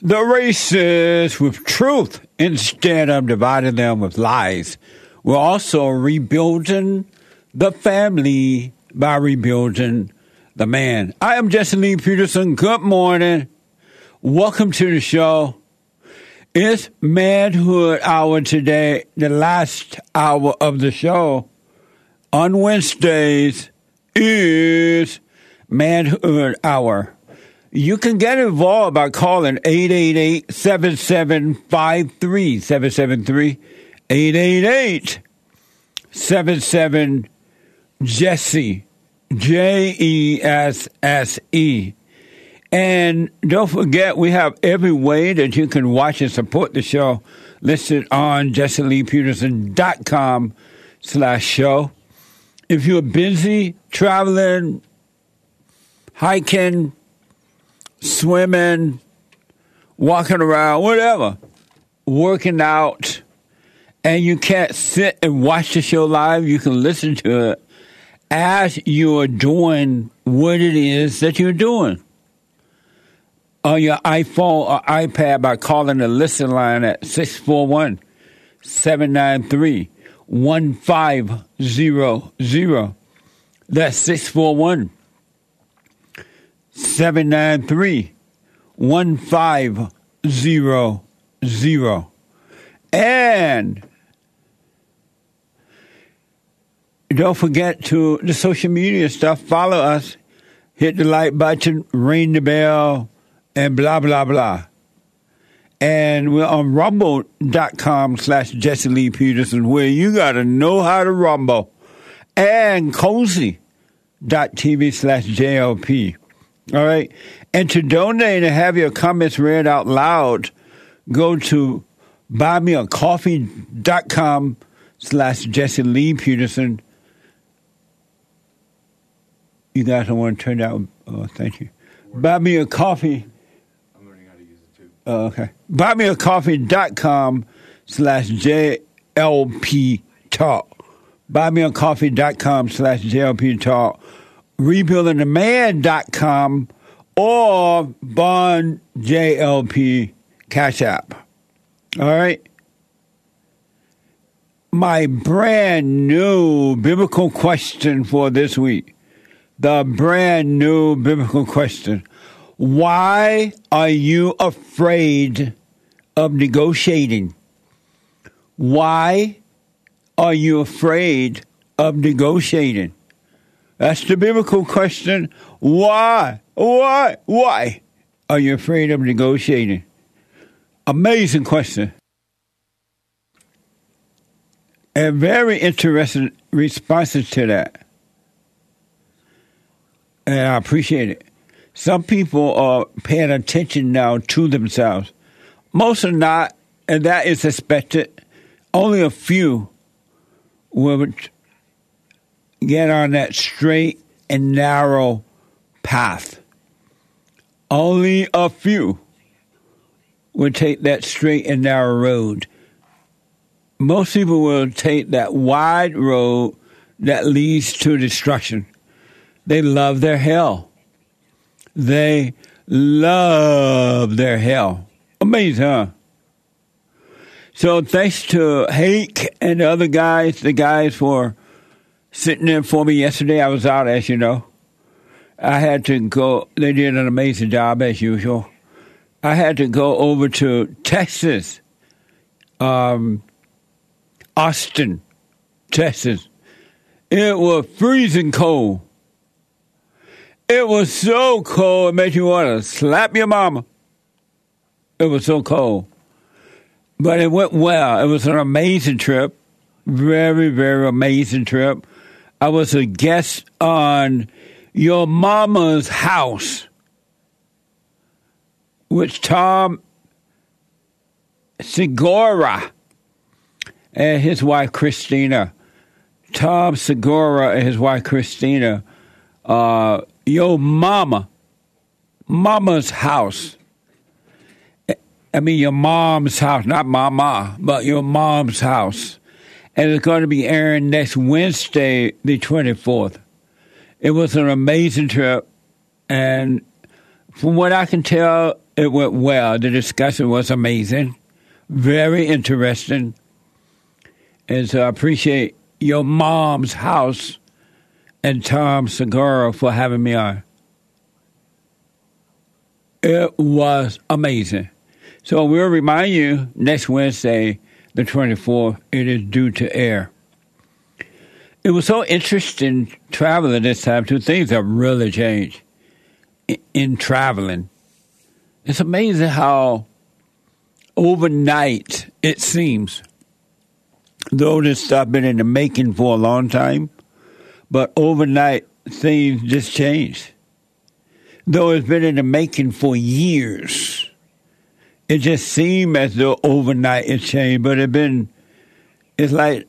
the races with truth instead of dividing them with lies. We're also rebuilding the family by rebuilding the man. I am Jesse Lee Peterson. Good morning. Welcome to the show. It's Manhood Hour today, the last hour of the show. On Wednesdays is Manhood Hour. You can get involved by calling 888-7753, 773 888 77 Jesse, J E S S E. And don't forget, we have every way that you can watch and support the show listed on jesseleepeterson.com slash show. If you're busy traveling, hiking, swimming, walking around, whatever, working out, and you can't sit and watch the show live, you can listen to it as you are doing what it is that you're doing on your iPhone or iPad by calling the listen line at 641 793 1500. That's 641 793 1500. And don't forget to the social media stuff. Follow us. Hit the like button, ring the bell, and blah, blah, blah. And we're on rumble.com slash Jesse Lee Peterson, where you got to know how to rumble. And cozy.tv slash JLP. All right. And to donate and have your comments read out loud, go to buymeacoffee.com slash Jesse Lee Peterson. You guys don't want to turn down. Oh, thank you. Buy me a coffee. I'm learning how to use it too. Oh, okay. Buymeacoffee.com slash JLP talk. Buymeacoffee.com slash JLP talk rebuildingtheman.com or Bond JLP Cash App. All right. My brand new biblical question for this week. The brand new biblical question. Why are you afraid of negotiating? Why are you afraid of negotiating? That's the biblical question. Why? Why? Why are you afraid of negotiating? Amazing question. And very interesting responses to that. And I appreciate it. Some people are paying attention now to themselves. Most are not, and that is expected. Only a few will get on that straight and narrow path. Only a few will take that straight and narrow road. Most people will take that wide road that leads to destruction. They love their hell. They love their hell. Amazing, huh? So thanks to Hake and the other guys, the guys for sitting in for me yesterday. I was out, as you know. I had to go. They did an amazing job, as usual. I had to go over to Texas, um, Austin, Texas. It was freezing cold. It was so cold, it made you want to slap your mama. It was so cold. But it went well. It was an amazing trip. Very, very amazing trip. I was a guest on your mama's house, which Tom Segura and his wife Christina. Tom Segura and his wife Christina. Uh, your mama, mama's house. I mean, your mom's house, not mama, but your mom's house. And it's going to be airing next Wednesday, the 24th. It was an amazing trip. And from what I can tell, it went well. The discussion was amazing, very interesting. And so I appreciate your mom's house and Tom Segura for having me on. It was amazing. So we'll remind you next Wednesday, the 24th, it is due to air. It was so interesting traveling this time, too. Things have really changed in, in traveling. It's amazing how overnight it seems, though this stuff been in the making for a long time, but overnight things just changed. Though it's been in the making for years it just seemed as though overnight it changed, but it been it's like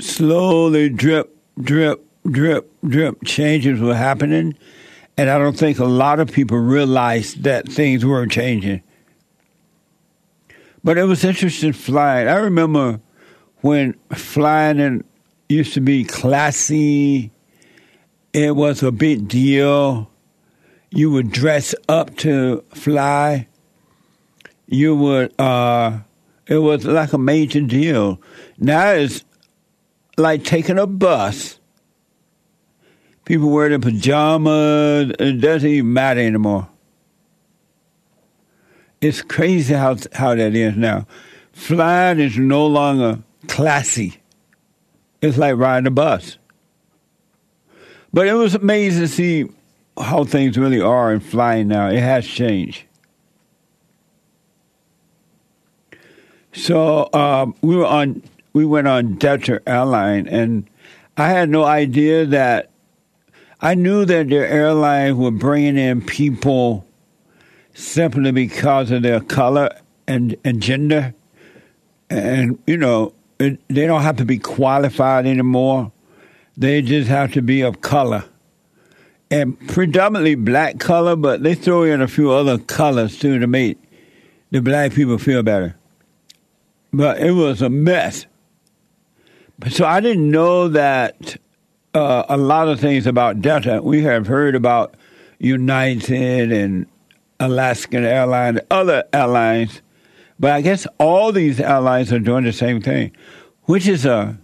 slowly drip, drip, drip, drip changes were happening. And I don't think a lot of people realized that things were changing. But it was interesting flying. I remember when flying used to be classy. It was a big deal. You would dress up to fly you would uh it was like a major deal. Now it's like taking a bus. People wear their pajamas. It doesn't even matter anymore. It's crazy how how that is now. Flying is no longer classy. It's like riding a bus. But it was amazing to see how things really are in flying now. It has changed. So um, we were on. We went on Delta Airline, and I had no idea that. I knew that their airline were bringing in people simply because of their color and, and gender, and you know it, they don't have to be qualified anymore. They just have to be of color, and predominantly black color, but they throw in a few other colors too to make the black people feel better but it was a mess. So I didn't know that uh, a lot of things about Delta. We have heard about United and Alaskan Airlines, other airlines, but I guess all these airlines are doing the same thing, which is a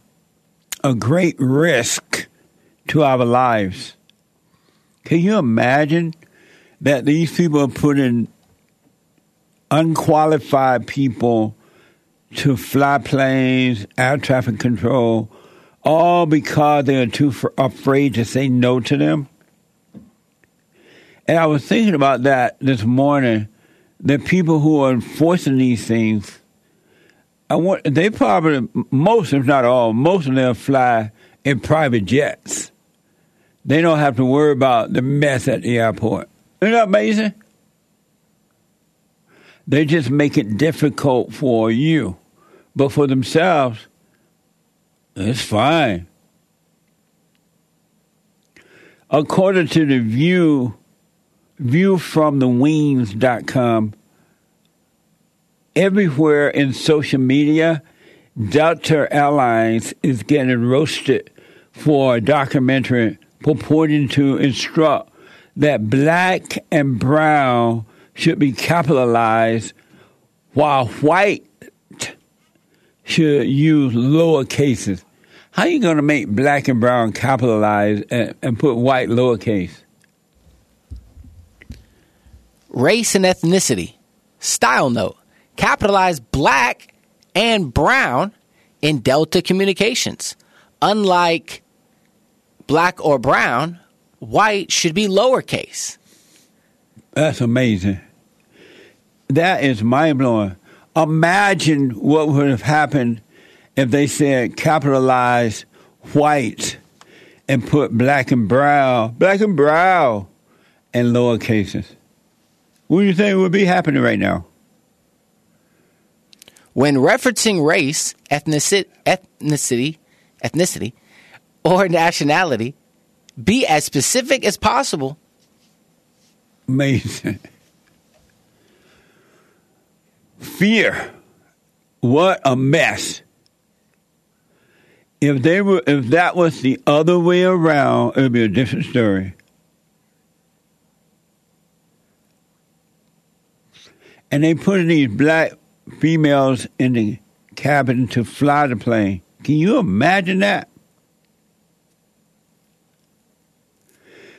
a great risk to our lives. Can you imagine that these people are putting unqualified people to fly planes, air traffic control, all because they are too afraid to say no to them. And I was thinking about that this morning. The people who are enforcing these things, I want they probably most, if not all, most of them fly in private jets. They don't have to worry about the mess at the airport. Isn't that amazing? They just make it difficult for you. But for themselves, it's fine. According to the view, from the viewfromthewings.com, everywhere in social media, Delta Airlines is getting roasted for a documentary purporting to instruct that black and brown should be capitalized while white should use lower cases. How are you going to make black and brown capitalize and, and put white lowercase? Race and ethnicity. Style note. Capitalize black and brown in Delta Communications. Unlike black or brown, white should be lowercase. That's amazing. That is mind blowing. Imagine what would have happened if they said capitalize white and put black and brown, black and brown in lower cases. What do you think would be happening right now? When referencing race, ethnicity, ethnicity, ethnicity, or nationality, be as specific as possible. Amazing. Fear. What a mess. If they were if that was the other way around, it would be a different story. And they put these black females in the cabin to fly the plane. Can you imagine that?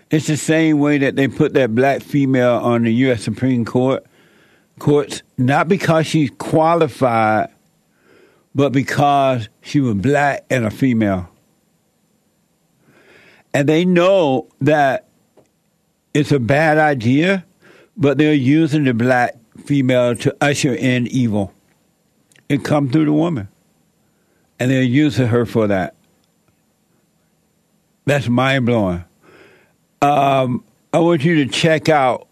It's the same way that they put that black female on the U.S. Supreme Court courts, not because she's qualified, but because she was black and a female. And they know that it's a bad idea, but they're using the black female to usher in evil. It comes through the woman. And they're using her for that. That's mind blowing. Um, I want you to check out,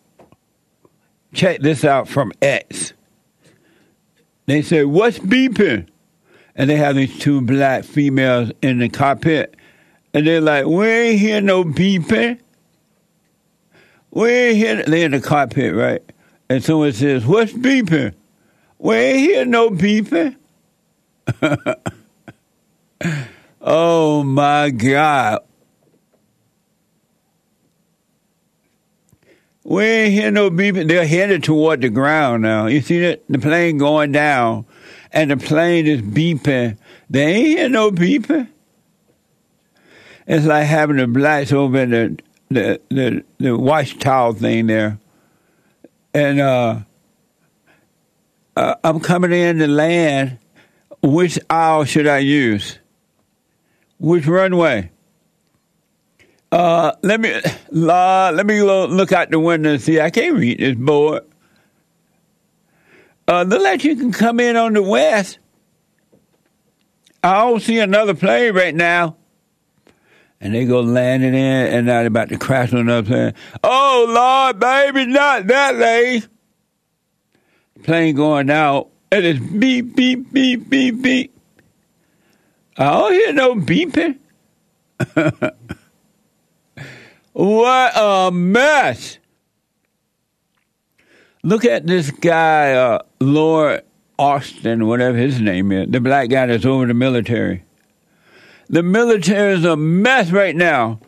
check this out from X. They say, What's beeping? And they have these two black females in the cockpit. And they're like, We ain't hear no beeping. We ain't hear. They're in the cockpit, right? And someone says, What's beeping? We ain't hear no beeping. oh my God. We ain't hear no beeping. They're headed toward the ground now. You see that? The plane going down and the plane is beeping. They ain't hear no beeping. It's like having the blacks over the the the, the wash towel thing there. And uh, uh, I'm coming in to land. Which aisle should I use? Which runway? Uh, let me let me look out the window and see. I can't read this board. Uh, look like you can come in on the west. I don't see another plane right now. And they go landing in, and now they're about to crash on another plane. Oh Lord, baby, not that late. Plane going out, and it's beep, beep, beep, beep, beep. I don't hear no beeping. What a mess! Look at this guy, uh, Lord Austin, whatever his name is, the black guy that's over the military. The military is a mess right now.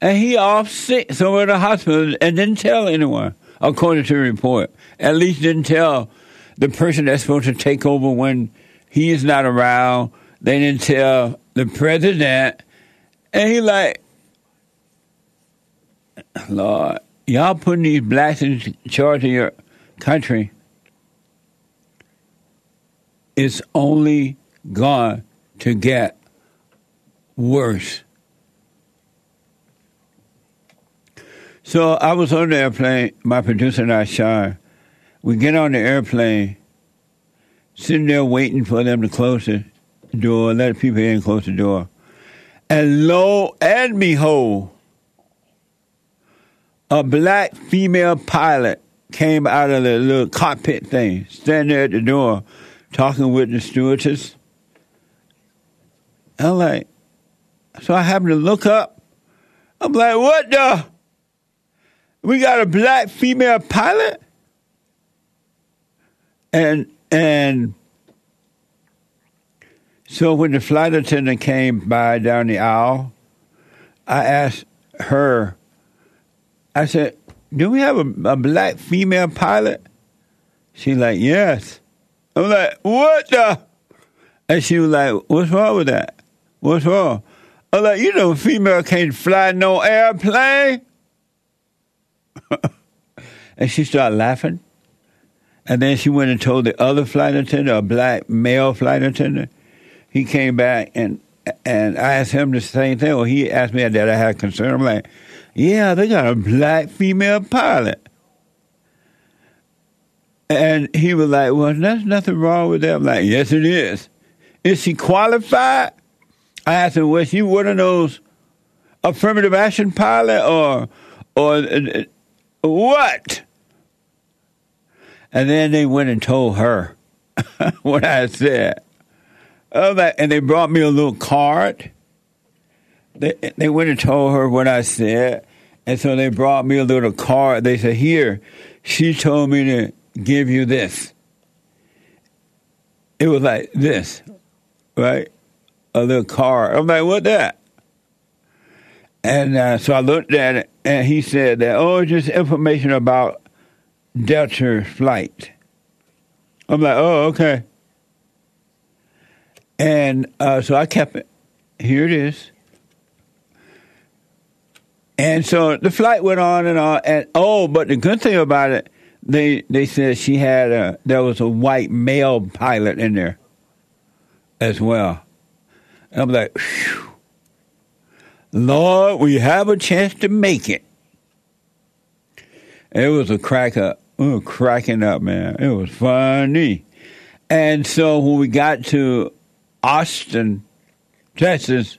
And he off sick somewhere in the hospital and didn't tell anyone, according to the report. At least didn't tell the person that's supposed to take over when he is not around. They didn't tell the president. And he like, Lord, y'all putting these blacks in charge of your country It's only going to get worse. So I was on the airplane, my producer and I, Sean. We get on the airplane, sitting there waiting for them to close the door, let people in, close the door. And lo and behold, a black female pilot came out of the little cockpit thing, standing there at the door, talking with the stewardess. I'm like, so I happened to look up. I'm like, what the? We got a black female pilot? And and so when the flight attendant came by down the aisle, I asked her I said, "Do we have a, a black female pilot?" She's like, "Yes." I'm like, "What the?" And she was like, "What's wrong with that? What's wrong?" I'm like, "You know, female can't fly no airplane." and she started laughing. And then she went and told the other flight attendant, a black male flight attendant. He came back and and I asked him the same thing. Well, he asked me that I had a concern. I'm like, yeah, they got a black female pilot. And he was like, Well, there's nothing wrong with that. I'm like, Yes, it is. Is she qualified? I asked him, Was she one of those affirmative action pilot or or uh, what? And then they went and told her what I said. Oh, and they brought me a little card. They they went and told her what I said, and so they brought me a little card. They said, "Here, she told me to give you this." It was like this, right? A little card. I'm like, "What that?" And uh, so I looked at it, and he said that, "Oh, just information about Delta flight." I'm like, "Oh, okay." And uh, so I kept it. Here it is. And so the flight went on and on. And oh, but the good thing about it, they they said she had a there was a white male pilot in there as well. And I'm like, Phew. Lord, we have a chance to make it. It was a crack up. We were cracking up, man. It was funny. And so when we got to Austin, Texas,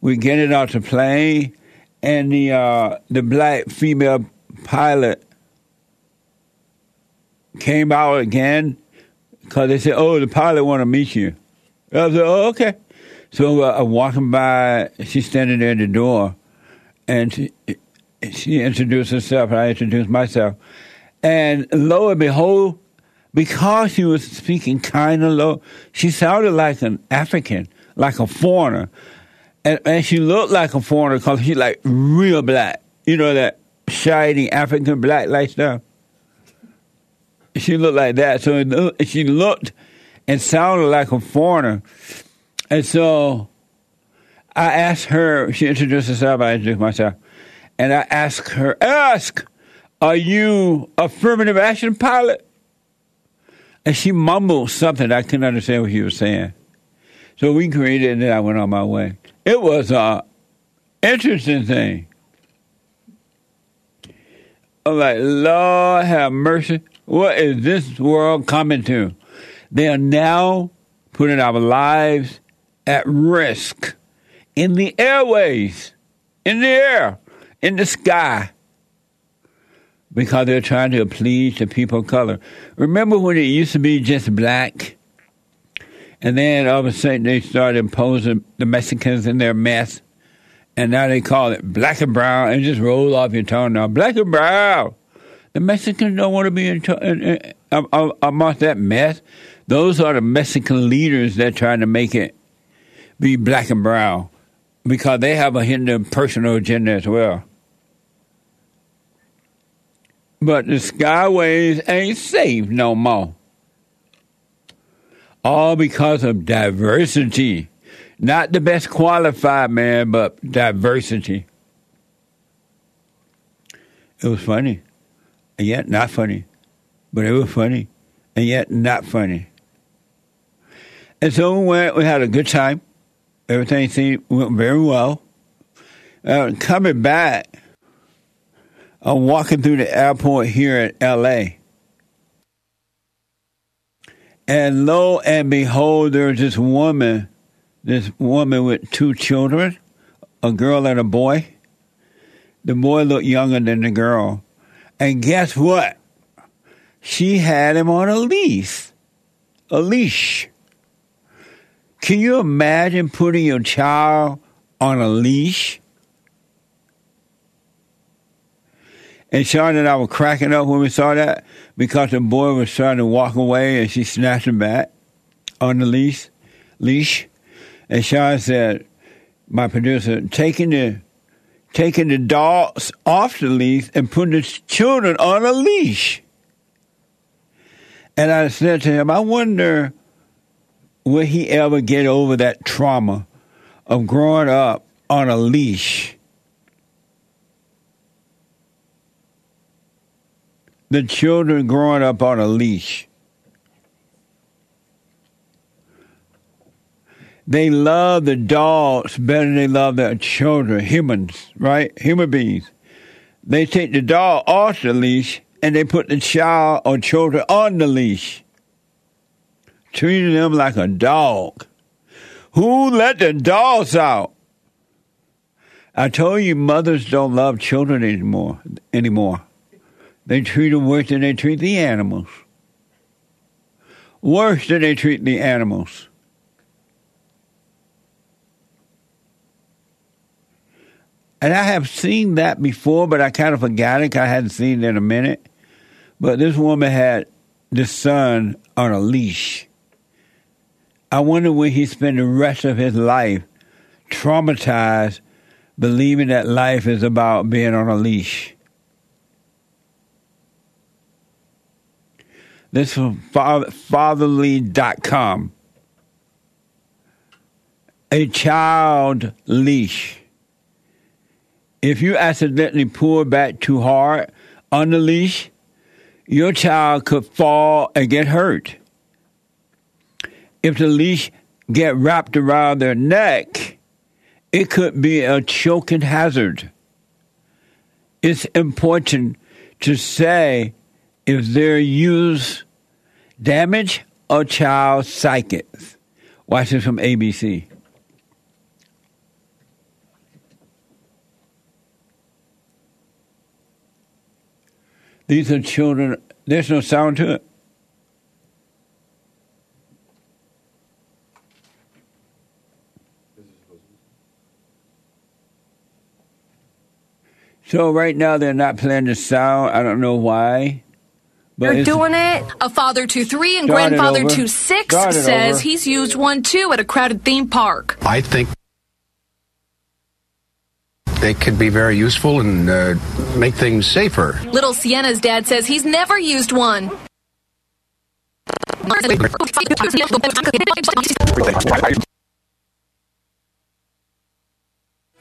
we get it off the plane, and the uh, the black female pilot came out again because they said, "Oh, the pilot want to meet you." I like, "Oh, okay." So uh, I'm walking by. She's standing there at the door, and she, she introduced herself, and I introduced myself. And lo and behold, because she was speaking kind of low, she sounded like an African, like a foreigner. And, and she looked like a foreigner because she's like real black. You know, that shiny African black like stuff. She looked like that. So it, she looked and sounded like a foreigner. And so I asked her, she introduced herself, I introduced myself. And I asked her, ask, are you affirmative action pilot? And she mumbled something. I couldn't understand what she was saying. So we created it I went on my way. It was a interesting thing. I'm like, Lord have mercy. What is this world coming to? They are now putting our lives at risk in the airways, in the air, in the sky, because they're trying to please the people of color. Remember when it used to be just black? And then all of a sudden they started imposing the Mexicans in their mess. And now they call it black and brown and just roll off your tongue now. Black and brown. The Mexicans don't want to be in, in, in, in, amongst that mess. Those are the Mexican leaders that are trying to make it be black and brown because they have a hidden personal agenda as well. But the skyways ain't safe no more. All because of diversity. Not the best qualified man, but diversity. It was funny, and yet not funny. But it was funny, and yet not funny. And so we went, we had a good time. Everything seemed went very well. Uh, coming back, I'm walking through the airport here in LA. And lo and behold, there's this woman, this woman with two children, a girl and a boy. The boy looked younger than the girl. And guess what? She had him on a leash. A leash. Can you imagine putting your child on a leash? And Sean and I were cracking up when we saw that because the boy was trying to walk away and she snatched him back on the leash. Leash. And Sean said, my producer, taking the taking the dogs off the leash and putting the children on a leash. And I said to him, I wonder will he ever get over that trauma of growing up on a leash? The children growing up on a leash. They love the dogs better than they love their children, humans, right? Human beings. They take the dog off the leash and they put the child or children on the leash, treating them like a dog. Who let the dogs out? I told you mothers don't love children anymore. Anymore, they treat them worse than they treat the animals. Worse than they treat the animals. And I have seen that before, but I kind of forgot it. I hadn't seen it in a minute. But this woman had the son on a leash. I wonder where he spent the rest of his life traumatized, believing that life is about being on a leash. This is from father, fatherly.com. A child leash. If you accidentally pull back too hard on the leash, your child could fall and get hurt. If the leash get wrapped around their neck, it could be a choking hazard. It's important to say if their use damage a child's psyche. Watch this from ABC. These are children. There's no sound to it. So right now they're not playing the sound. I don't know why. But You're doing it. A father to three and grandfather to six Start says over. he's used one too at a crowded theme park. I think they could be very useful and uh, make things safer. Little Sienna's dad says he's never used one.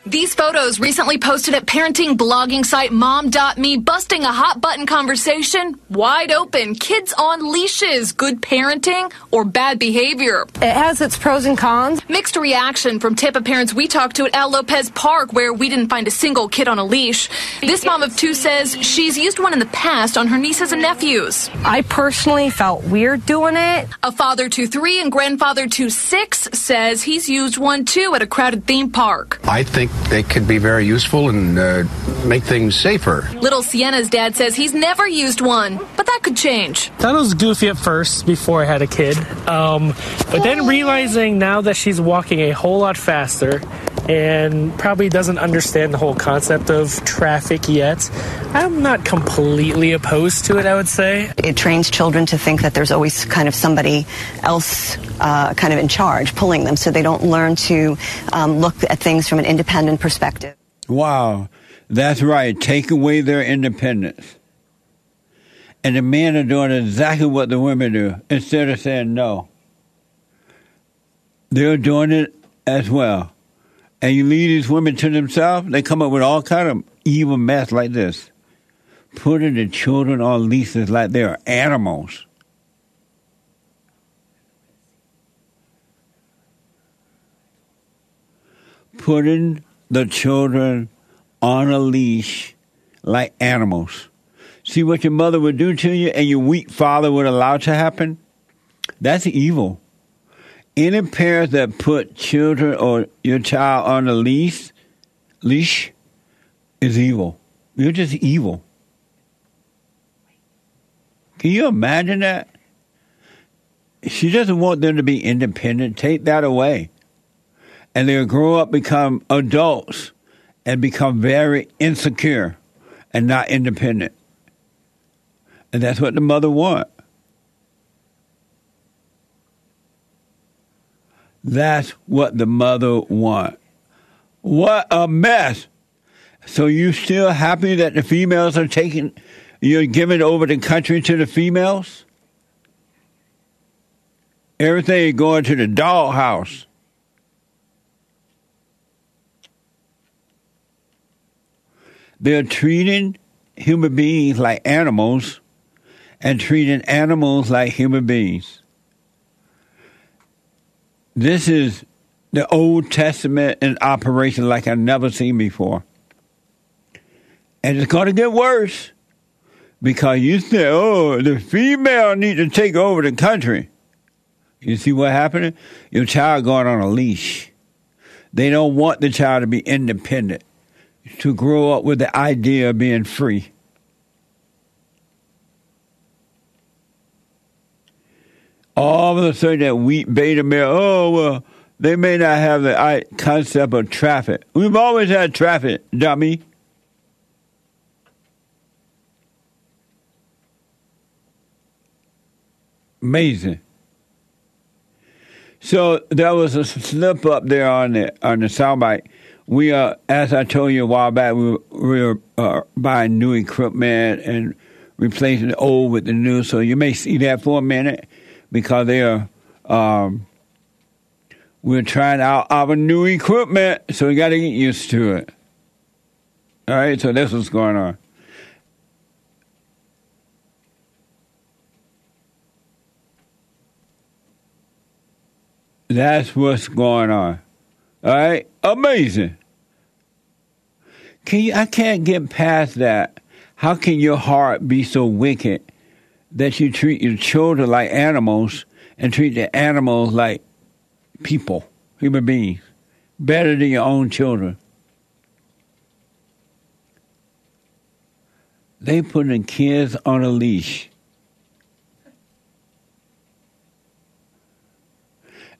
These photos recently posted at parenting blogging site mom.me busting a hot button conversation wide open. Kids on leashes, good parenting or bad behavior. It has its pros and cons. Mixed reaction from Tampa parents we talked to at Al Lopez Park, where we didn't find a single kid on a leash. This mom of two says she's used one in the past on her nieces and nephews. I personally felt weird doing it. A father to three and grandfather to six says he's used one too at a crowded theme park. I think they could be very useful and uh, make things safer. Little Sienna's dad says he's never used one, but that could change. thought it was goofy at first before I had a kid. Um, but then realizing now that she's walking a whole lot faster and probably doesn't understand the whole concept of traffic yet, I'm not completely opposed to it, I would say. It trains children to think that there's always kind of somebody else uh, kind of in charge, pulling them, so they don't learn to um, look at things from an independent perspective. Wow, that's right. Take away their independence. And the men are doing exactly what the women do instead of saying no. They're doing it as well. And you leave these women to themselves, they come up with all kind of evil mess like this. Putting the children on leases like they are animals. Putting the children on a leash like animals. See what your mother would do to you and your weak father would allow to happen? That's evil. Any parents that put children or your child on a leash, leash is evil. You're just evil. Can you imagine that? She doesn't want them to be independent. Take that away. And they'll grow up, become adults, and become very insecure and not independent. And that's what the mother wants. That's what the mother want. What a mess. So you still happy that the females are taking you're giving over the country to the females? Everything going to the dollhouse. They're treating human beings like animals and treating animals like human beings. This is the Old Testament in operation like I've never seen before. And it's going to get worse because you say, "Oh, the female need to take over the country." You see what happening? Your child going on a leash. They don't want the child to be independent, to grow up with the idea of being free. All of a sudden, that wheat beta male, oh, well, they may not have the concept of traffic. We've always had traffic, dummy. Amazing. So there was a slip up there on the on the soundbite. We are, as I told you a while back, we were, we were uh, buying new equipment and replacing the old with the new. So you may see that for a minute because they are. Um, we're trying out our new equipment, so we got to get used to it. All right, so that's what's going on. That's what's going on. All right, amazing. Can you? I can't get past that. How can your heart be so wicked that you treat your children like animals and treat the animals like people, human beings, better than your own children? They putting kids on a leash.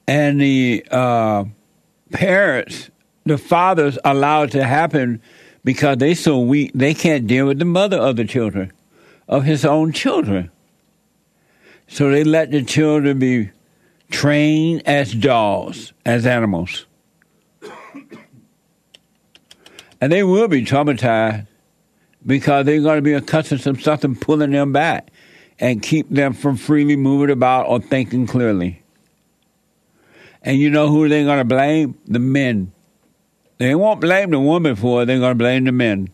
and the uh, parents, the fathers, allow it to happen because they so weak they can't deal with the mother of the children, of his own children. So they let the children be trained as dogs, as animals. And they will be traumatized because they're going to be accustomed to something pulling them back and keep them from freely moving about or thinking clearly. And you know who they're going to blame? The men. They won't blame the woman for it, they're going to blame the men.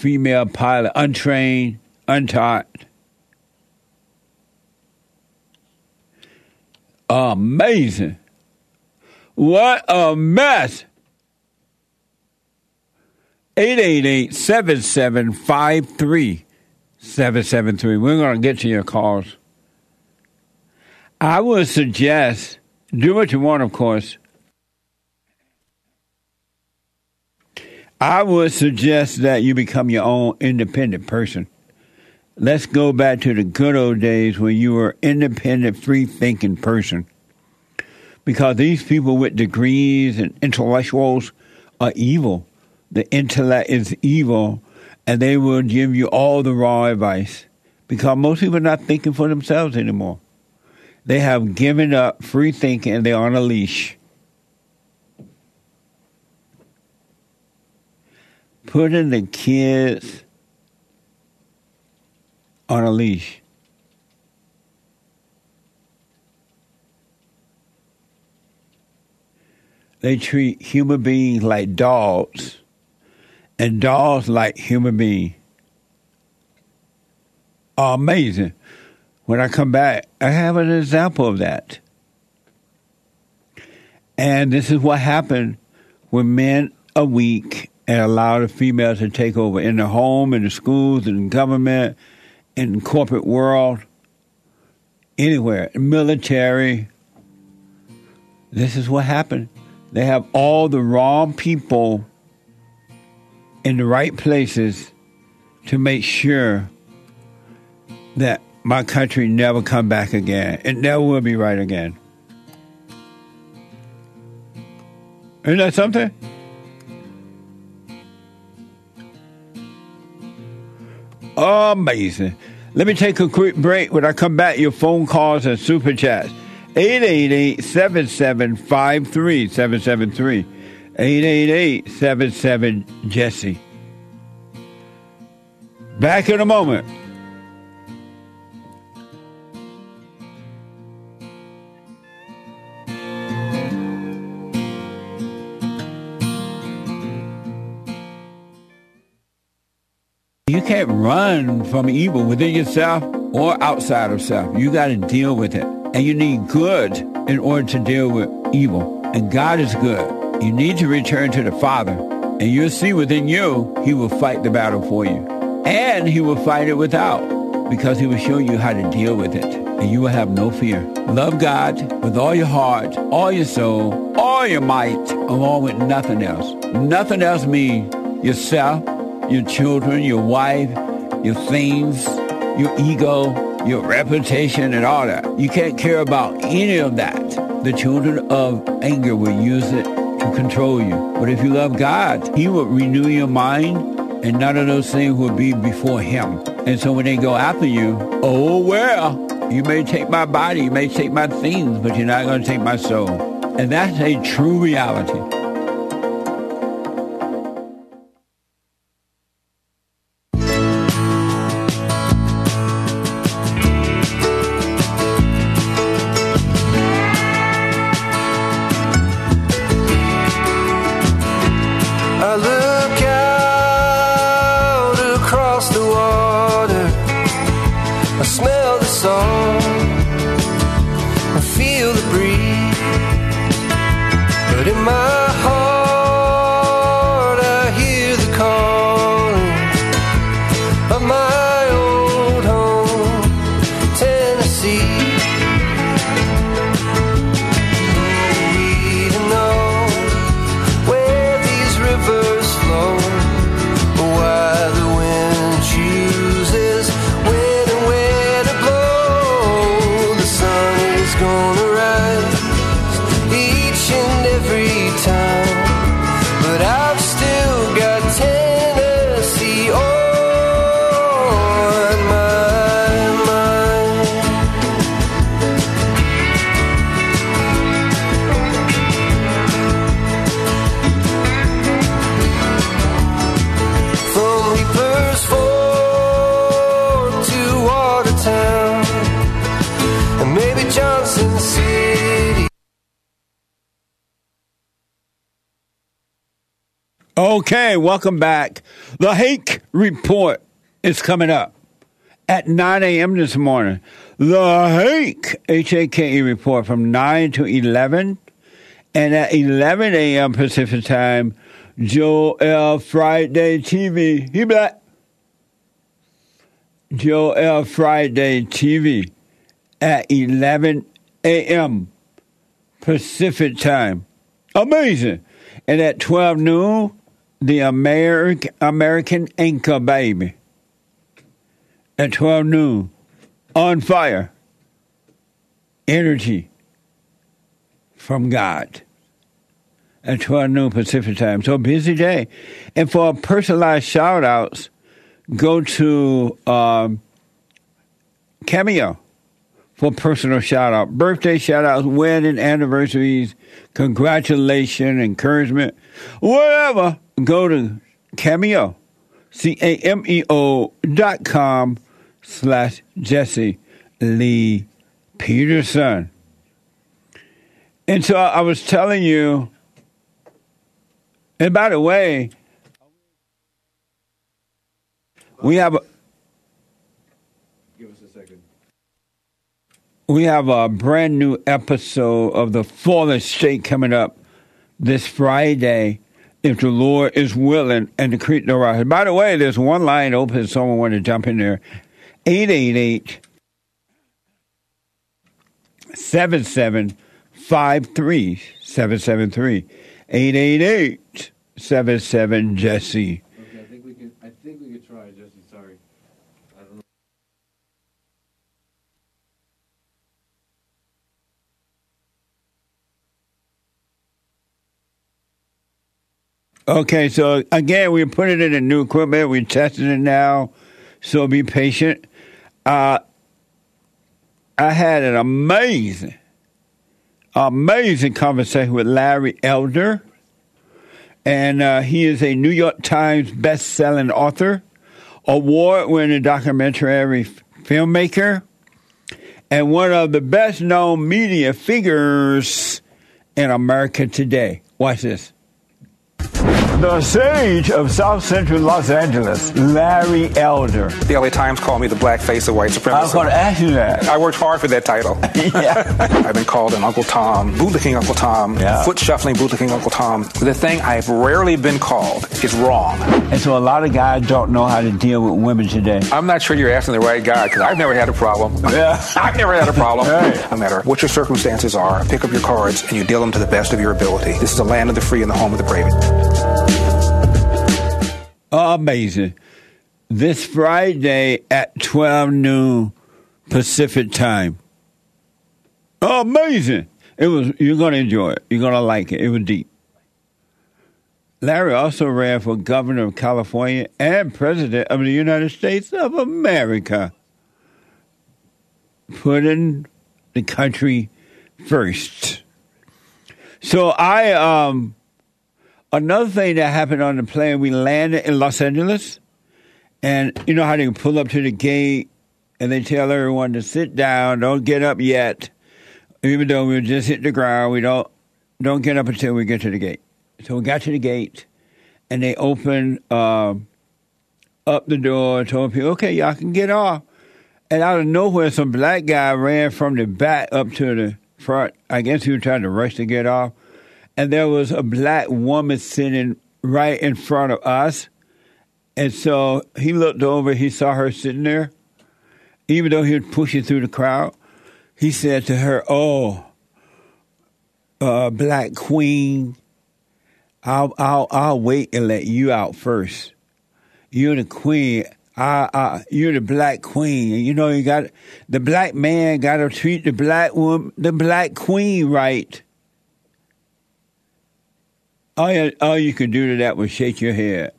Female pilot, untrained, untaught. Amazing. What a mess. 888 7753 773. We're going to get to your calls. I would suggest do what you want, of course. I would suggest that you become your own independent person. Let's go back to the good old days when you were independent, free thinking person. Because these people with degrees and intellectuals are evil. The intellect is evil and they will give you all the wrong advice because most people are not thinking for themselves anymore. They have given up free thinking and they're on a leash. Putting the kids on a leash. They treat human beings like dogs and dogs like human beings. Amazing. When I come back, I have an example of that. And this is what happened when men are weak and allow the females to take over in the home, in the schools, in government, in corporate world, anywhere, military. This is what happened. They have all the wrong people in the right places to make sure that my country never come back again. It never will be right again. Isn't that something? Amazing. Let me take a quick break. When I come back, your phone calls and super chats. 888-7753-773. 888-77-JESSE. Back in a moment. Run from evil within yourself or outside of self. You got to deal with it. And you need good in order to deal with evil. And God is good. You need to return to the Father And you'll see within you, he will fight the battle for you. And he will fight it without because he will show you how to deal with it. And you will have no fear. Love God with all your heart, all your soul, all your might, along with nothing else. Nothing else means yourself, your children, your wife, your things, your ego, your reputation, and all that. You can't care about any of that. The children of anger will use it to control you. But if you love God, He will renew your mind, and none of those things will be before Him. And so when they go after you, oh well, you may take my body, you may take my things, but you're not going to take my soul. And that's a true reality. Okay, welcome back. The Hake Report is coming up at 9 a.m. this morning. The Hake, H-A-K-E report from 9 to 11. And at 11 a.m. Pacific time, Joel Friday TV. He black. Joel Friday TV at 11 a.m. Pacific time. Amazing. And at 12 noon, the American American Anchor Baby. At 12 noon, on fire. Energy from God. At 12 noon Pacific time. So busy day. And for personalized shout outs, go to um, Cameo for personal shout out. Birthday shout outs, wedding anniversaries, congratulations, encouragement, whatever. Go to Cameo, C A M E O dot com slash Jesse Lee Peterson. And so I was telling you, and by the way, we have a, Give us a second. we have a brand new episode of the Fallen State coming up this Friday, if the Lord is willing and the creek. By the way, there's one line open. Someone want to jump in there. 888 7753 773 888 77 Jesse. Okay, I think we can. I think we could try, Jesse. Sorry. I don't know. Okay, so again, we're putting it in new equipment. We're testing it now, so be patient. Uh, I had an amazing, amazing conversation with Larry Elder, and uh, he is a New York Times best-selling author, award-winning documentary filmmaker, and one of the best-known media figures in America today. Watch this. The sage of South Central Los Angeles, Larry Elder. The LA Times called me the black face of white supremacy. I was going to ask you that. I worked hard for that title. yeah. I've been called an Uncle Tom, bootlicking Uncle Tom, Yeah. foot shuffling bootlicking Uncle Tom. The thing I've rarely been called is wrong. And so a lot of guys don't know how to deal with women today. I'm not sure you're asking the right guy because I've never had a problem. Yeah. I've never had a problem. Right. No matter what your circumstances are, pick up your cards and you deal them to the best of your ability. This is the land of the free and the home of the brave. Amazing. This Friday at 12 noon Pacific time. Amazing. It was you're gonna enjoy it. You're gonna like it. It was deep. Larry also ran for governor of California and president of the United States of America. Putting the country first. So I um another thing that happened on the plane, we landed in Los Angeles, and you know how they pull up to the gate and they tell everyone to sit down, don't get up yet, even though we just hit the ground. We don't don't get up until we get to the gate. So we got to the gate, and they opened um, up the door, told people, "Okay, y'all can get off." And out of nowhere, some black guy ran from the back up to the front. I guess he was trying to rush to get off and there was a black woman sitting right in front of us. And so he looked over, he saw her sitting there. Even though he was pushing through the crowd, he said to her, Oh, uh, Black Queen, I'll, I'll, I'll wait and let you out first. You're the queen. I, I, you're the black queen. And you know, you got the black man got to treat the black woman, the black queen right. All you, all you could do to that was shake your head.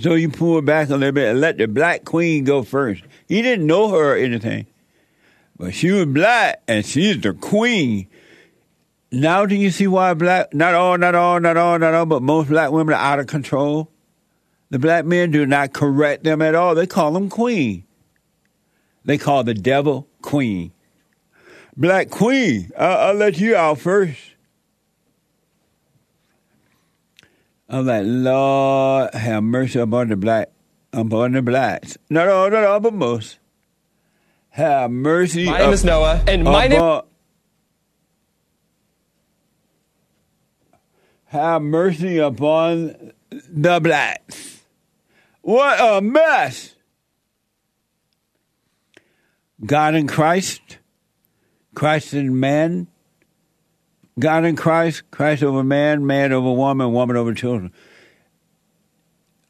So you pull back a little bit and let the black queen go first. He didn't know her or anything. But she was black and she's the queen. Now do you see why black, not all, not all, not all, not all, but most black women are out of control? The black men do not correct them at all. They call them queen. They call the devil queen. Black queen, I'll, I'll let you out first. I'm like, Lord, have mercy upon the black, upon the blacks. Not all, not all, but most. Have mercy. My name is Noah, and my name- upon- Have mercy upon the blacks. What a mess! God in Christ, Christ in man, God in Christ, Christ over man, man over woman, woman over children.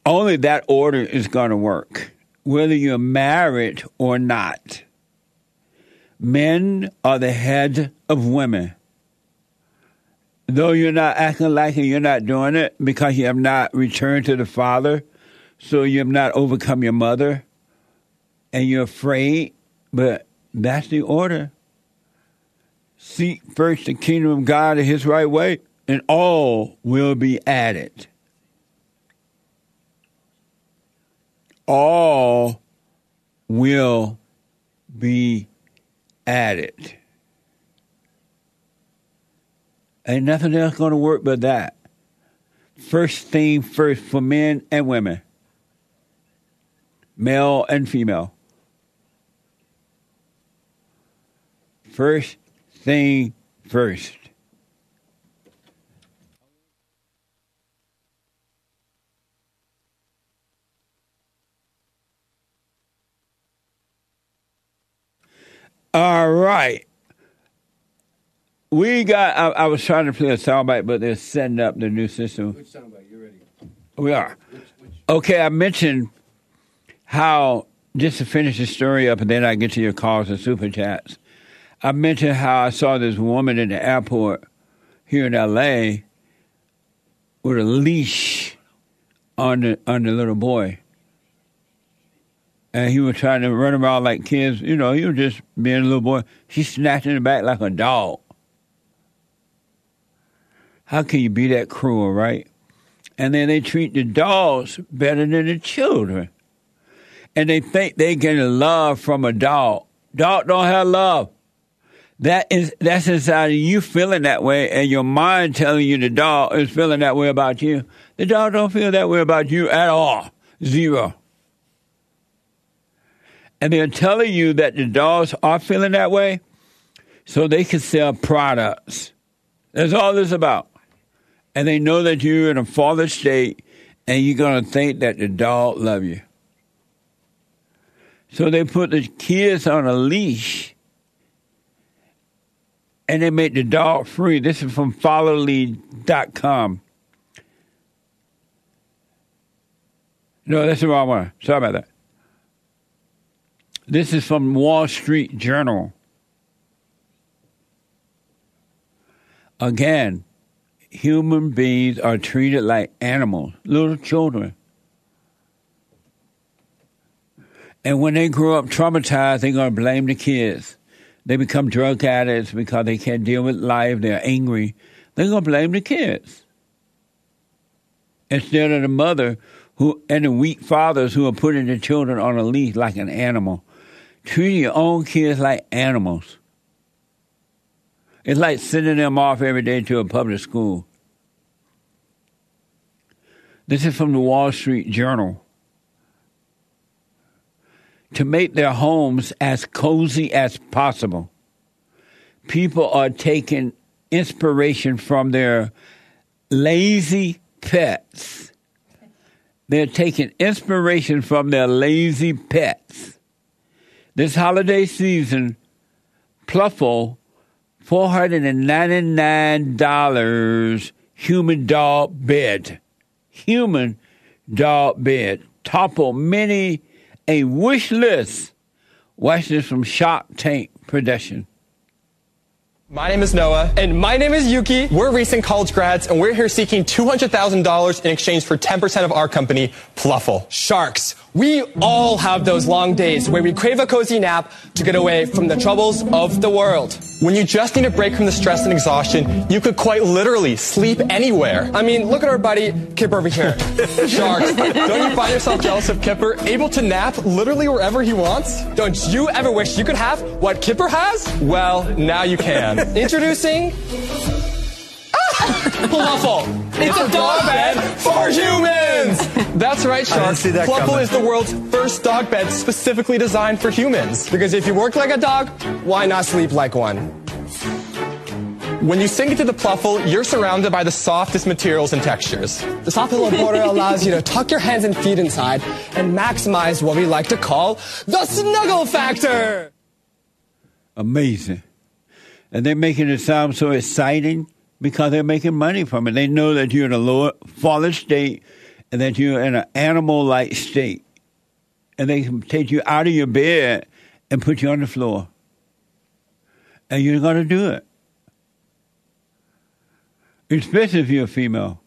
Only that order is going to work, whether you're married or not. Men are the head of women. Though you're not acting like it, you're not doing it because you have not returned to the Father, so you have not overcome your mother, and you're afraid, but that's the order. Seek first the kingdom of God in his right way, and all will be added. All will be added. Ain't nothing else going to work but that. First thing first for men and women, male and female. First thing first. All right. We got, I, I was trying to play a soundbite, but they're setting up the new system. Which soundbite? You ready? We are. Okay, I mentioned how, just to finish the story up and then I get to your calls and super chats. I mentioned how I saw this woman in the airport here in LA with a leash on the on the little boy. And he was trying to run around like kids, you know, he was just being a little boy. She snatched him back like a dog. How can you be that cruel, right? And then they treat the dogs better than the children. And they think they get love from a dog. Dog don't have love. That is that's inside of you feeling that way, and your mind telling you the dog is feeling that way about you. The dog don't feel that way about you at all. Zero. And they're telling you that the dogs are feeling that way so they can sell products. That's all this about. And they know that you're in a fallen state and you're going to think that the dog love you. So they put the kids on a leash and they make the dog free. This is from followlead.com. No, that's the wrong one. Sorry about that. This is from Wall Street Journal. Again, human beings are treated like animals, little children. And when they grow up traumatized, they're going to blame the kids. They become drug addicts because they can't deal with life, they're angry. They're going to blame the kids. Instead of the mother who and the weak fathers who are putting the children on a leash like an animal. Treat your own kids like animals. It's like sending them off every day to a public school. This is from the Wall Street Journal. To make their homes as cozy as possible, people are taking inspiration from their lazy pets. They're taking inspiration from their lazy pets. This holiday season, Plufl, $499 human dog bed. Human dog bed. Topple many a wish list. Watch this from Shark Tank Production. My name is Noah. And my name is Yuki. We're recent college grads, and we're here seeking $200,000 in exchange for 10% of our company, Plufl. Sharks. We all have those long days where we crave a cozy nap to get away from the troubles of the world. When you just need a break from the stress and exhaustion, you could quite literally sleep anywhere. I mean, look at our buddy Kip over here. Sharks. Don't you find yourself jealous of Kipper, able to nap literally wherever he wants? Don't you ever wish you could have what Kipper has? Well, now you can. Introducing Plufl. It's a dog bed for humans. That's right, Sharks. see that Plufl coming. is the world's first dog bed specifically designed for humans. Because if you work like a dog, why not sleep like one? When you sink into the Plufl, you're surrounded by the softest materials and textures. The soft pillow border allows you to tuck your hands and feet inside and maximize what we like to call the snuggle factor. Amazing. And they're making it sound so exciting because they're making money from it. They know that you're in a lower fallen state and that you're in an animal like state. And they can take you out of your bed and put you on the floor. And you're going to do it. Especially if you're a female.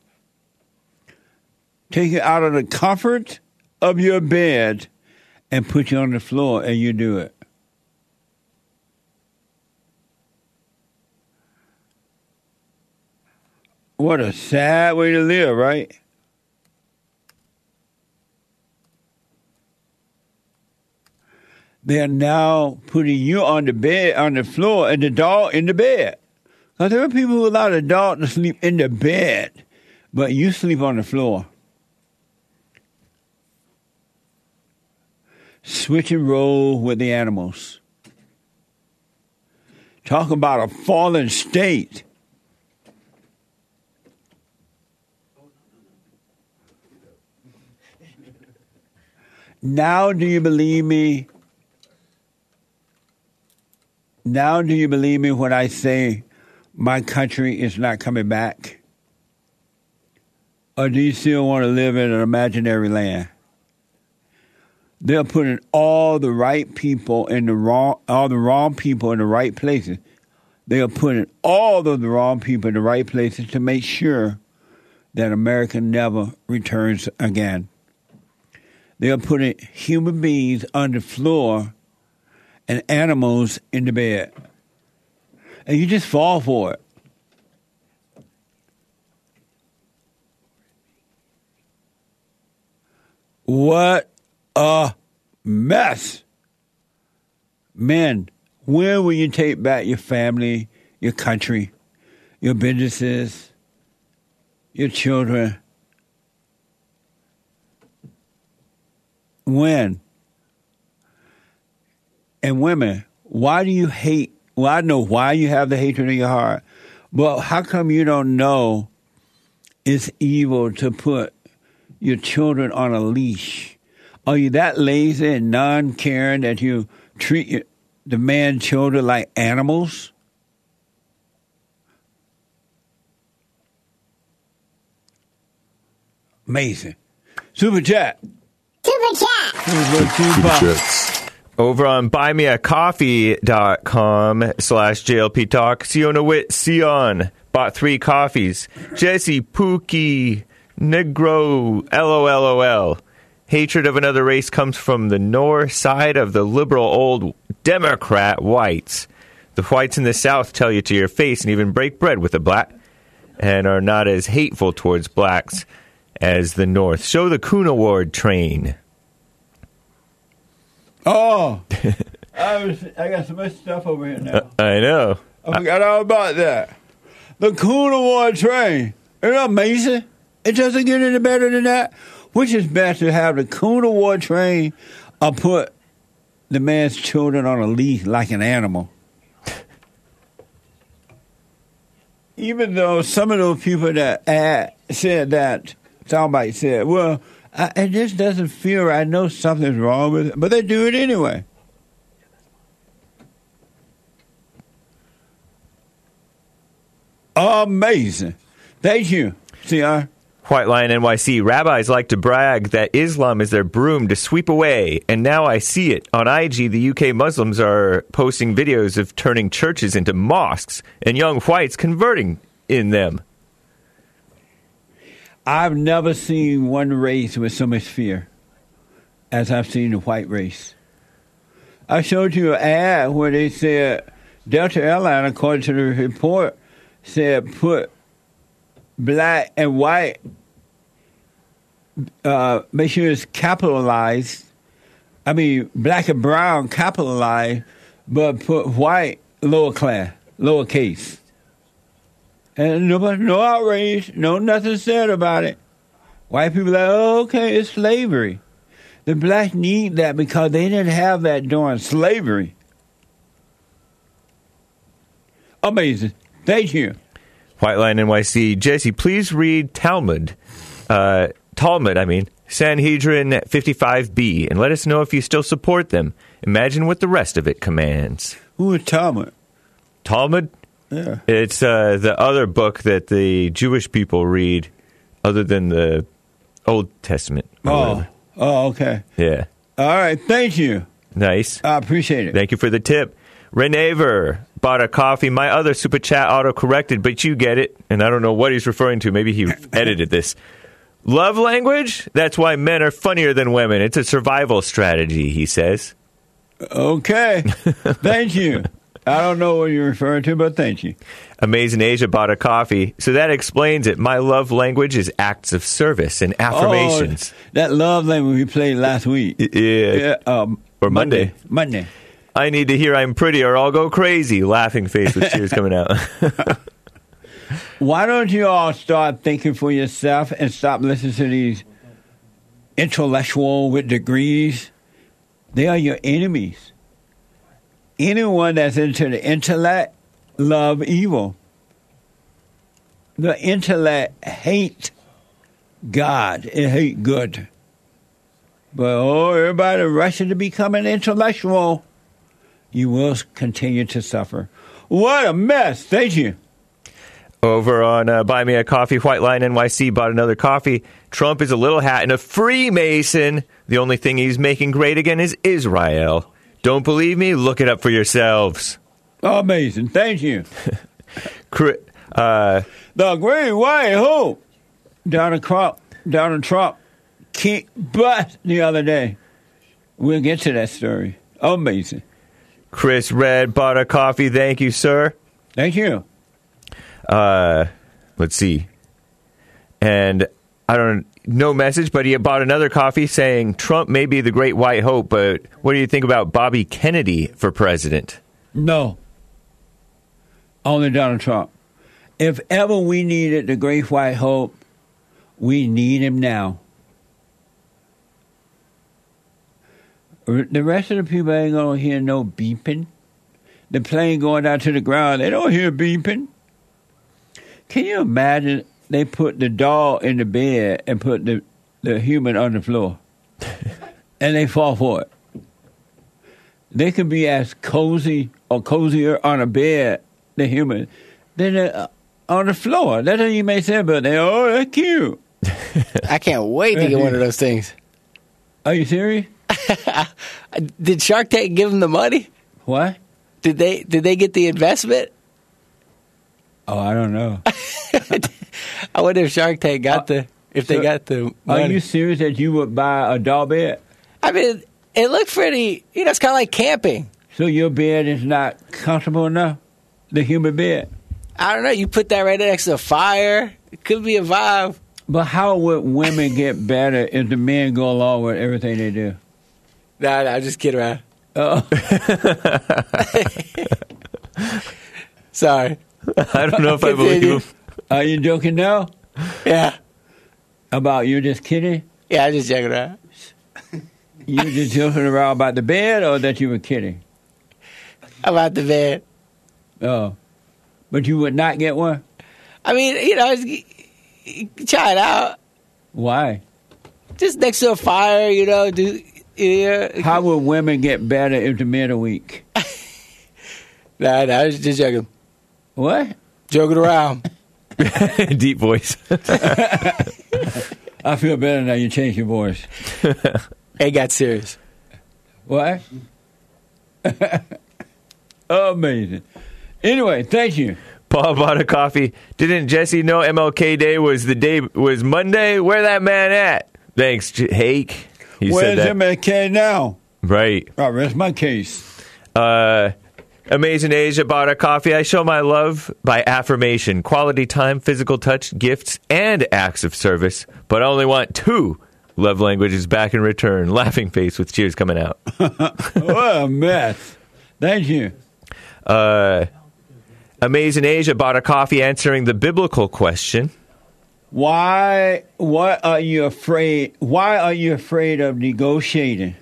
Take you out of the comfort of your bed and put you on the floor, and you do it. What a sad way to live, right? They are now putting you on the bed, on the floor, and the dog in the bed. Because there are people who allow the dog to sleep in the bed, but you sleep on the floor. Switch and roll with the animals. Talk about a fallen state. Now do you believe me? Now do you believe me when I say my country is not coming back? Or do you still want to live in an imaginary land? They're putting all the right people in the wrong all the wrong people in the right places. They are putting all of the wrong people in the right places to make sure that America never returns again. They are putting human beings on the floor and animals in the bed. And you just fall for it. What a mess. Men, When will you take back your family, your country, your businesses, your children? When? And women, why do you hate? Well, I know why you have the hatred in your heart, but how come you don't know it's evil to put your children on a leash? Are you that lazy and non caring that you treat your, the man children like animals? Amazing. Super chat. Over on buymeacoffee.com slash JLP Talk, Siona Wit Sion bought three coffees. Jesse Pookie Negro LOLOL. Hatred of another race comes from the north side of the liberal old Democrat whites. The whites in the south tell you to your face and even break bread with the black and are not as hateful towards blacks as the north. Show the Coon Award train. Oh, I, was, I got so much stuff over here now. I know. I forgot all about that. The Coon Award train. Isn't that amazing? It doesn't get any better than that. Which is best to have the Coon Award train or put the man's children on a leash like an animal? Even though some of those people that uh, said that, somebody said, well, I, it just doesn't feel right. I know something's wrong with it, but they do it anyway. Amazing. Thank you, CR. White Lion NYC. Rabbis like to brag that Islam is their broom to sweep away, and now I see it. On IG, the UK Muslims are posting videos of turning churches into mosques and young whites converting in them. I've never seen one race with so much fear as I've seen the white race. I showed you an ad where they said Delta Airline, according to the report, said put black and white, uh, make sure it's capitalized. I mean, black and brown capitalized, but put white lower class, lowercase. And nobody, no outrage, no nothing said about it. White people like, oh, okay, it's slavery. The blacks need that because they didn't have that during slavery. Amazing. Thank you. White Line NYC. Jesse, please read Talmud. Uh, Talmud, I mean, Sanhedrin 55b, and let us know if you still support them. Imagine what the rest of it commands. Who is Talmud? Talmud? Yeah. It's uh, the other book that the Jewish people read, other than the Old Testament. Oh, whatever. oh, okay. Yeah. All right. Thank you. Nice. I appreciate it. Thank you for the tip. Renever bought a coffee. My other super chat auto corrected, but you get it. And I don't know what he's referring to. Maybe he edited this. Love language? That's why men are funnier than women. It's a survival strategy, he says. Okay. thank you. I don't know what you're referring to, but thank you. Amazing Asia bought a coffee. So that explains it. My love language is acts of service and affirmations. Oh, that love language we played last week. yeah. Yeah. Um, Or Monday. Monday. I need to hear I'm pretty or I'll go crazy. Laughing face with tears coming out. Why don't you all start thinking for yourself and stop listening to these intellectual with degrees? They are your enemies. Anyone that's into the intellect love evil. The intellect hate God. It hate good. But oh, everybody rushing to become an intellectual. You will continue to suffer. What a mess. Thank you. Over on uh, Buy Me a Coffee, White Line NYC bought another coffee. Trump is a little hat and a Freemason. The only thing he's making great again is Israel. Don't believe me? Look it up for yourselves. Amazing. Thank you. Uh, The Great White Hope. Donald Trump, Donald Trump kicked butt the other day. We'll get to that story. Amazing. Chris Red bought a coffee. Thank you, sir. Thank you. Uh, let's see. And I don't no message, but he bought another coffee saying Trump may be the great white hope, but what do you think about Bobby Kennedy for president? No. Only Donald Trump. If ever we needed the great white hope, we need him now. The rest of the people ain't gonna hear no beeping. The plane going down to the ground, they don't hear beeping. Can you imagine they put the doll in the bed and put the, the human on the floor? and they fall for it. They could be as cozy or cozier on a bed, the human, than uh, on the floor. That's how you may say, but they, oh, that's cute. I can't wait to get one of those things. Are you serious? Did Shark Tank give them the money? What? Did they did they get the investment? Oh, I don't know. I wonder if Shark Tank got the if they got the Are you serious that you would buy a doll bed? I mean, it looked pretty. You know, it's kind of like camping. So your bed is not comfortable enough? The human bed? I don't know. You put that right next to a fire. It could be a vibe. But how would women get better if the men go along with everything they do? Nah, nah, just kidding around. Oh. Sorry. I don't know if I believe Continue. him. Are you joking now? Yeah. About you just kidding? Yeah, I just joking around. You just joking around about the bed or that you were kidding? About the bed. Oh. But you would not get one? I mean, you know, try it out. Why? Just next to a fire, you know. Do yeah. How would women get better if the men are weak? Nah, nah, I was just joking. What? Joking around. Deep voice. I feel better now you changed your voice. It got serious. What? Amazing. Anyway, thank you. Paul bought a coffee. Didn't Jesse know MLK Day was the day was Monday? Where that man at? Thanks, J- Hake. He Where's said that. MLK now? Right. I rest my case. Uh, Amazing Asia bought a coffee. I show my love by affirmation, quality time, physical touch, gifts, and acts of service. But I only want two love languages back in return. Laughing face with cheers coming out. what a mess. Thank you. Uh, Amazing Asia bought a coffee answering the biblical question. Why? What are you afraid? Why are you afraid of negotiating?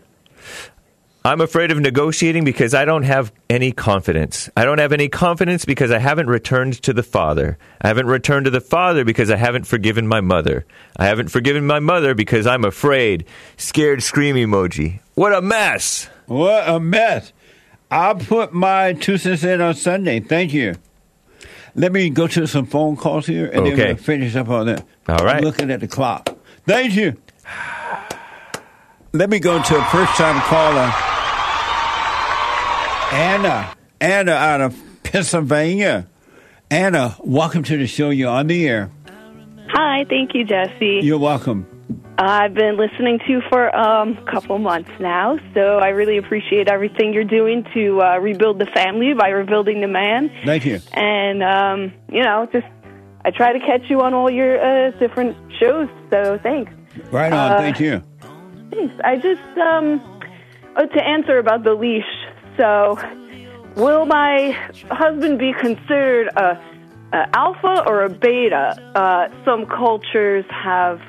I'm afraid of negotiating because I don't have any confidence. I don't have any confidence because I haven't returned to the Father. I haven't returned to the Father because I haven't forgiven my mother. I haven't forgiven my mother because I'm afraid. Scared scream emoji. What a mess. What a mess. I'll put my two cents in on Sunday. Thank you. Let me go to some phone calls here, and then we'll finish up on that. All right. I'm looking at the clock. Thank you. Let me go to a first-time caller, Anna. Anna out of Pennsylvania. Anna, welcome to the show. You're on the air. Hi, thank you, Jesse. You're welcome. I've been listening to you for um, a couple months now, so I really appreciate everything you're doing to uh, rebuild the family by rebuilding the man. Thank you. And um, you know, just I try to catch you on all your uh, different shows. So thanks. Right on. Uh, Thank you. Thanks. I just um, uh, to answer about the leash. So, will my husband be considered a, a alpha or a beta? Uh, some cultures have.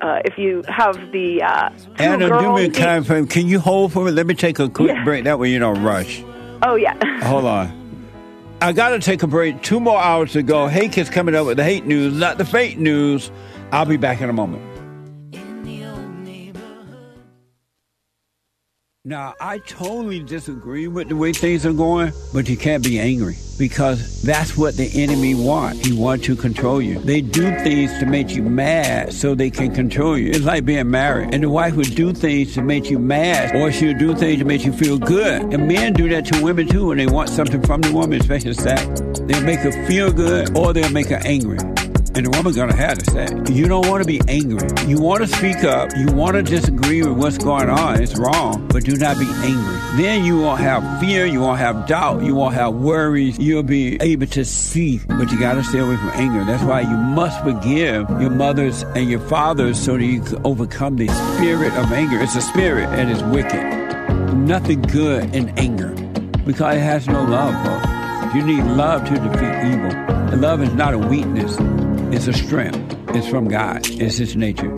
Uh, if you have the uh, Anna, do me a kind favor. Can you hold for me? Let me take a quick break. That way you don't rush. oh yeah, Hold on. I got to take a break. Two more hours to go. Hake is coming up with the hate news, not the fake news. I'll be back in a moment. Now, I totally disagree with the way things are going, but you can't be angry because that's what the enemy wants. He wants to control you. They do things to make you mad so they can control you. It's like being married, and the wife would do things to make you mad, or she'll do things to make you feel good. And men do that to women too when they want something from the woman, especially sex. They'll make her feel good, or they'll make her angry. And the woman's gonna have to say, you don't want to be angry. You want to speak up. You want to disagree with what's going on. It's wrong, but do not be angry. Then you won't have fear. You won't have doubt. You won't have worries. You'll be able to see. But you got to stay away from anger. That's why you must forgive your mothers and your fathers so that you can overcome the spirit of anger. It's a spirit and it's wicked. Nothing good in anger. because it has no love. Folks. You need love to defeat evil. And love is not a weakness, it's a strength. It's from God, it's His nature.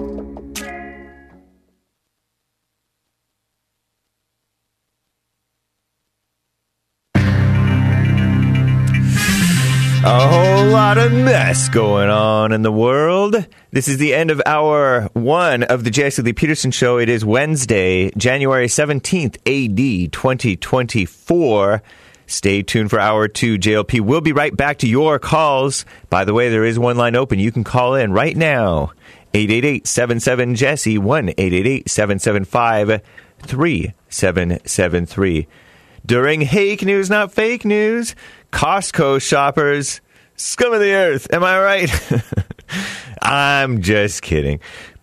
A whole lot of mess going on in the world. This is the end of hour one of the Jesse Lee Peterson Show. It is Wednesday, January 17th, AD 2024. Stay tuned for hour two. JLP will be right back to your calls. By the way, there is one line open. You can call in right now. 888 Jesse 1 888 775 3773. During Hake News, not fake news, Costco shoppers, scum of the earth. Am I right? I'm just kidding.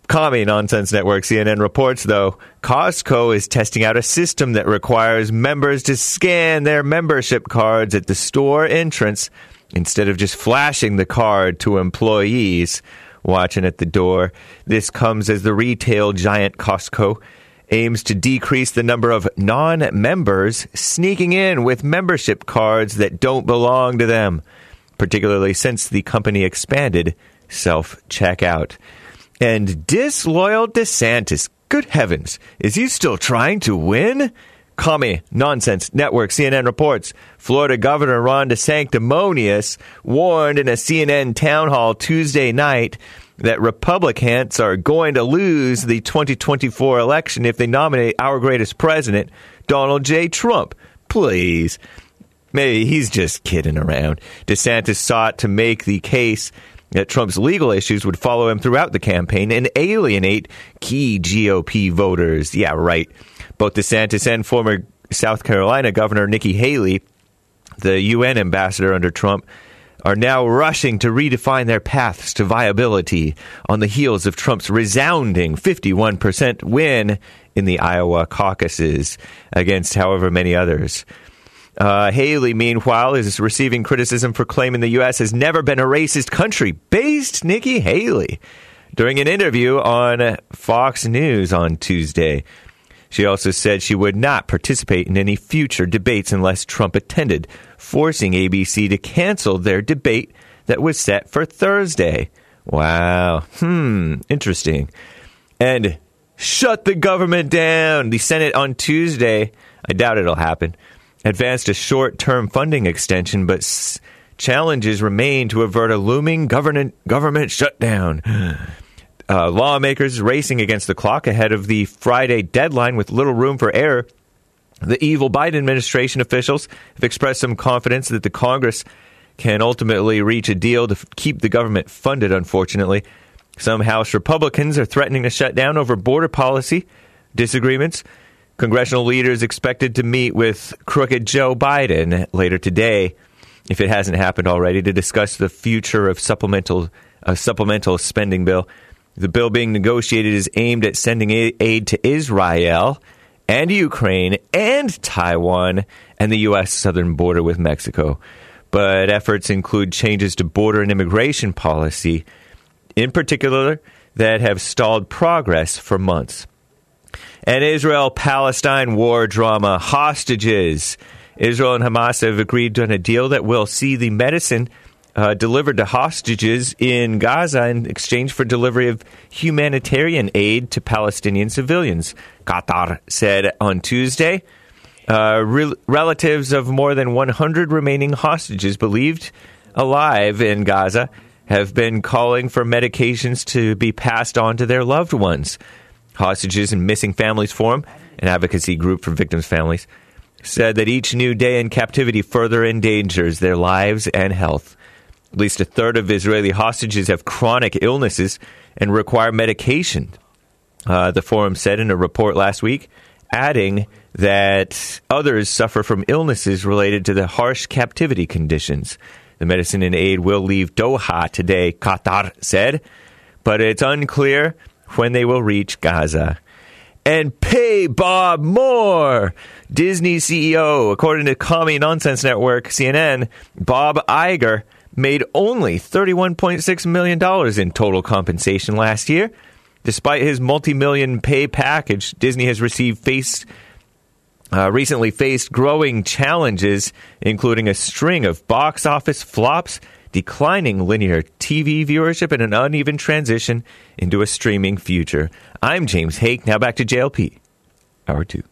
Commie Nonsense Network CNN reports, though, Costco is testing out a system that requires members to scan their membership cards at the store entrance instead of just flashing the card to employees watching at the door. This comes as the retail giant Costco aims to decrease the number of non members sneaking in with membership cards that don't belong to them, particularly since the company expanded self checkout. And disloyal DeSantis, good heavens, is he still trying to win? Commie Nonsense Network CNN reports Florida Governor Ron DeSanctimonious warned in a CNN town hall Tuesday night that Republicans are going to lose the 2024 election if they nominate our greatest president, Donald J. Trump. Please. Maybe he's just kidding around. DeSantis sought to make the case that Trump's legal issues would follow him throughout the campaign and alienate key GOP voters. Yeah, right. Both DeSantis and former South Carolina Governor Nikki Haley, the UN ambassador under Trump, are now rushing to redefine their paths to viability on the heels of Trump's resounding 51% win in the Iowa caucuses against however many others. Uh, Haley, meanwhile, is receiving criticism for claiming the U.S. has never been a racist country. Based Nikki Haley during an interview on Fox News on Tuesday. She also said she would not participate in any future debates unless Trump attended, forcing ABC to cancel their debate that was set for Thursday. Wow. Hmm. Interesting. And shut the government down. The Senate on Tuesday, I doubt it'll happen, advanced a short term funding extension, but s- challenges remain to avert a looming government, government shutdown. Uh, lawmakers racing against the clock ahead of the Friday deadline with little room for error. The evil Biden administration officials have expressed some confidence that the Congress can ultimately reach a deal to f- keep the government funded, unfortunately. Some House Republicans are threatening to shut down over border policy disagreements. Congressional leaders expected to meet with crooked Joe Biden later today, if it hasn't happened already, to discuss the future of supplemental a supplemental spending bill. The bill being negotiated is aimed at sending aid to Israel and Ukraine and Taiwan and the U.S. southern border with Mexico. But efforts include changes to border and immigration policy, in particular, that have stalled progress for months. And Israel Palestine war drama hostages. Israel and Hamas have agreed on a deal that will see the medicine uh, delivered to hostages in Gaza in exchange for delivery of humanitarian aid to Palestinian civilians. Qatar said on Tuesday. Uh, re- relatives of more than 100 remaining hostages believed alive in Gaza have been calling for medications to be passed on to their loved ones. Hostages and Missing Families Forum, an advocacy group for victims' families, said that each new day in captivity further endangers their lives and health. At least a third of Israeli hostages have chronic illnesses and require medication, uh, the forum said in a report last week, adding that others suffer from illnesses related to the harsh captivity conditions. The medicine and aid will leave Doha today, Qatar said, but it's unclear when they will reach Gaza. And pay Bob more. Disney CEO, according to Commie Nonsense Network, CNN, Bob Iger made only $31.6 million in total compensation last year. Despite his multi million pay package, Disney has received face uh, recently faced growing challenges, including a string of box office flops, declining linear TV viewership, and an uneven transition into a streaming future. I'm James Hake. Now back to JLP. Hour two.